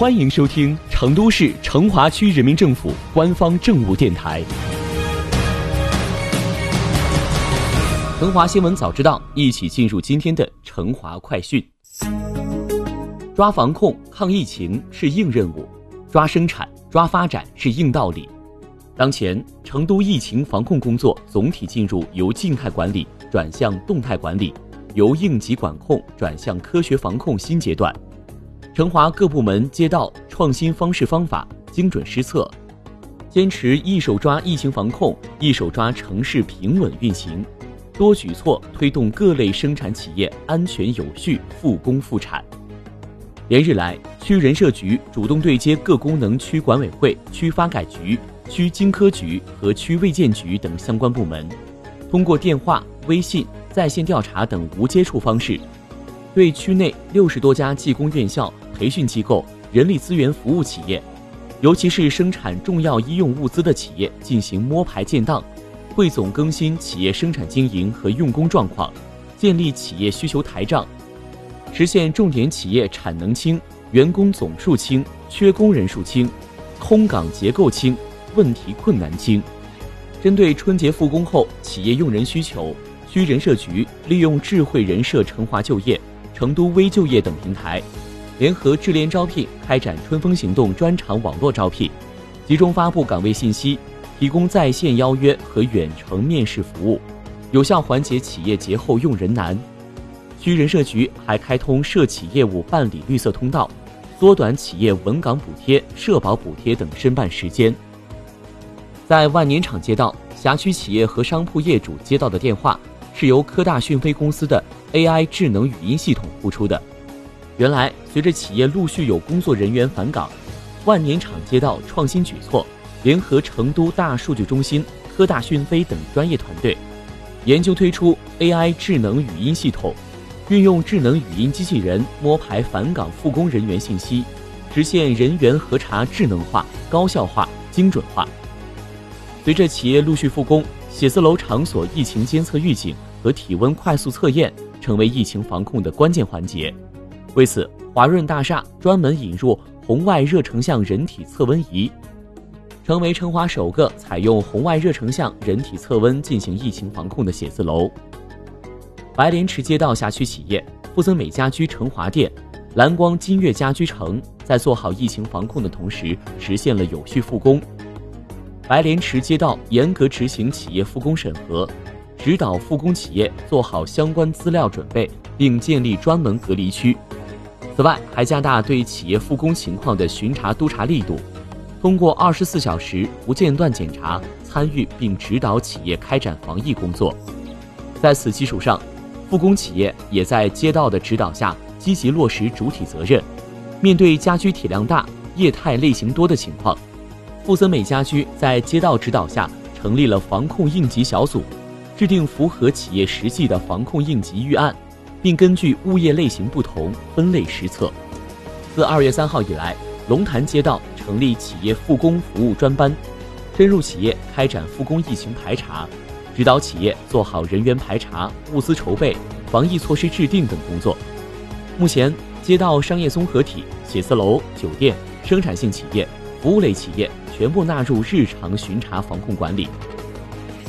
欢迎收听成都市成华区人民政府官方政务电台《成华新闻早知道》，一起进入今天的成华快讯。抓防控抗疫情是硬任务，抓生产抓发展是硬道理。当前，成都疫情防控工作总体进入由静态管理转向动态管理，由应急管控转向科学防控新阶段。成华各部门街道创新方式方法，精准施策，坚持一手抓疫情防控，一手抓城市平稳运行，多举措推动各类生产企业安全有序复工复产。连日来，区人社局主动对接各功能区管委会、区发改局、区经科局和区卫健局等相关部门，通过电话、微信、在线调查等无接触方式。对区内六十多家技工院校、培训机构、人力资源服务企业，尤其是生产重要医用物资的企业进行摸排建档，汇总更新企业生产经营和用工状况，建立企业需求台账，实现重点企业产能清、员工总数清、缺工人数清、空岗结构清、问题困难清。针对春节复工后企业用人需求，区人社局利用智慧人社成华就业。成都微就业等平台，联合智联招聘开展“春风行动”专场网络招聘，集中发布岗位信息，提供在线邀约和远程面试服务，有效缓解企业节后用人难。区人社局还开通涉企业务办理绿色通道，缩短企业稳岗补贴、社保补贴等申办时间。在万年场街道，辖区企业和商铺业主接到的电话。是由科大讯飞公司的 AI 智能语音系统呼出的。原来，随着企业陆续有工作人员返岗，万年场街道创新举措，联合成都大数据中心、科大讯飞等专业团队，研究推出 AI 智能语音系统，运用智能语音机器人摸排返岗复工人员信息，实现人员核查智能化、高效化、精准化。随着企业陆续复工，写字楼场所疫情监测预警。和体温快速测验成为疫情防控的关键环节。为此，华润大厦专门引入红外热成像人体测温仪，成为成华首个采用红外热成像人体测温进行疫情防控的写字楼。白莲池街道辖区企业富森美家居成华店、蓝光金悦家居城在做好疫情防控的同时，实现了有序复工。白莲池街道严格执行企业复工审核。指导复工企业做好相关资料准备，并建立专门隔离区。此外，还加大对企业复工情况的巡查督查力度，通过二十四小时不间断检查，参与并指导企业开展防疫工作。在此基础上，复工企业也在街道的指导下积极落实主体责任。面对家居体量大、业态类型多的情况，富森美家居在街道指导下成立了防控应急小组。制定符合企业实际的防控应急预案，并根据物业类型不同分类施策。自二月三号以来，龙潭街道成立企业复工服务专班，深入企业开展复工疫情排查，指导企业做好人员排查、物资筹备、防疫措施制定等工作。目前，街道商业综合体、写字楼、酒店、生产性企业、服务类企业全部纳入日常巡查防控管理。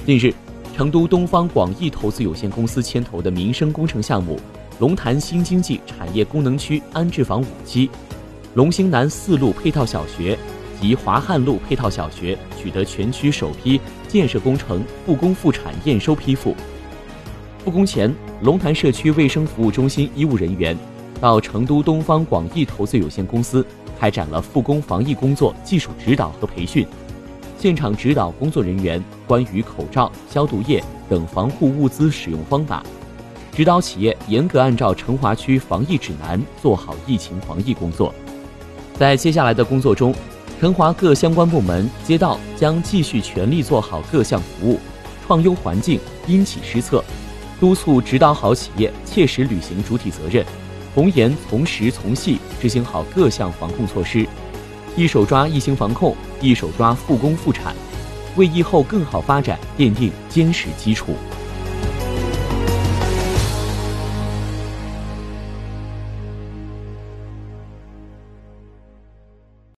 近日。成都东方广义投资有限公司牵头的民生工程项目——龙潭新经济产业功能区安置房五期、龙兴南四路配套小学及华汉路配套小学取得全区首批建设工程复工复产验收批复。复工前，龙潭社区卫生服务中心医务人员到成都东方广义投资有限公司开展了复工防疫工作技术指导和培训。现场指导工作人员关于口罩、消毒液等防护物资使用方法，指导企业严格按照成华区防疫指南做好疫情防疫工作。在接下来的工作中，成华各相关部门、街道将继续全力做好各项服务，创优环境，因企施策，督促指导好企业切实履行主体责任，从严从实从细执行好各项防控措施。一手抓疫情防控，一手抓复工复产，为疫后更好发展奠定坚实基础。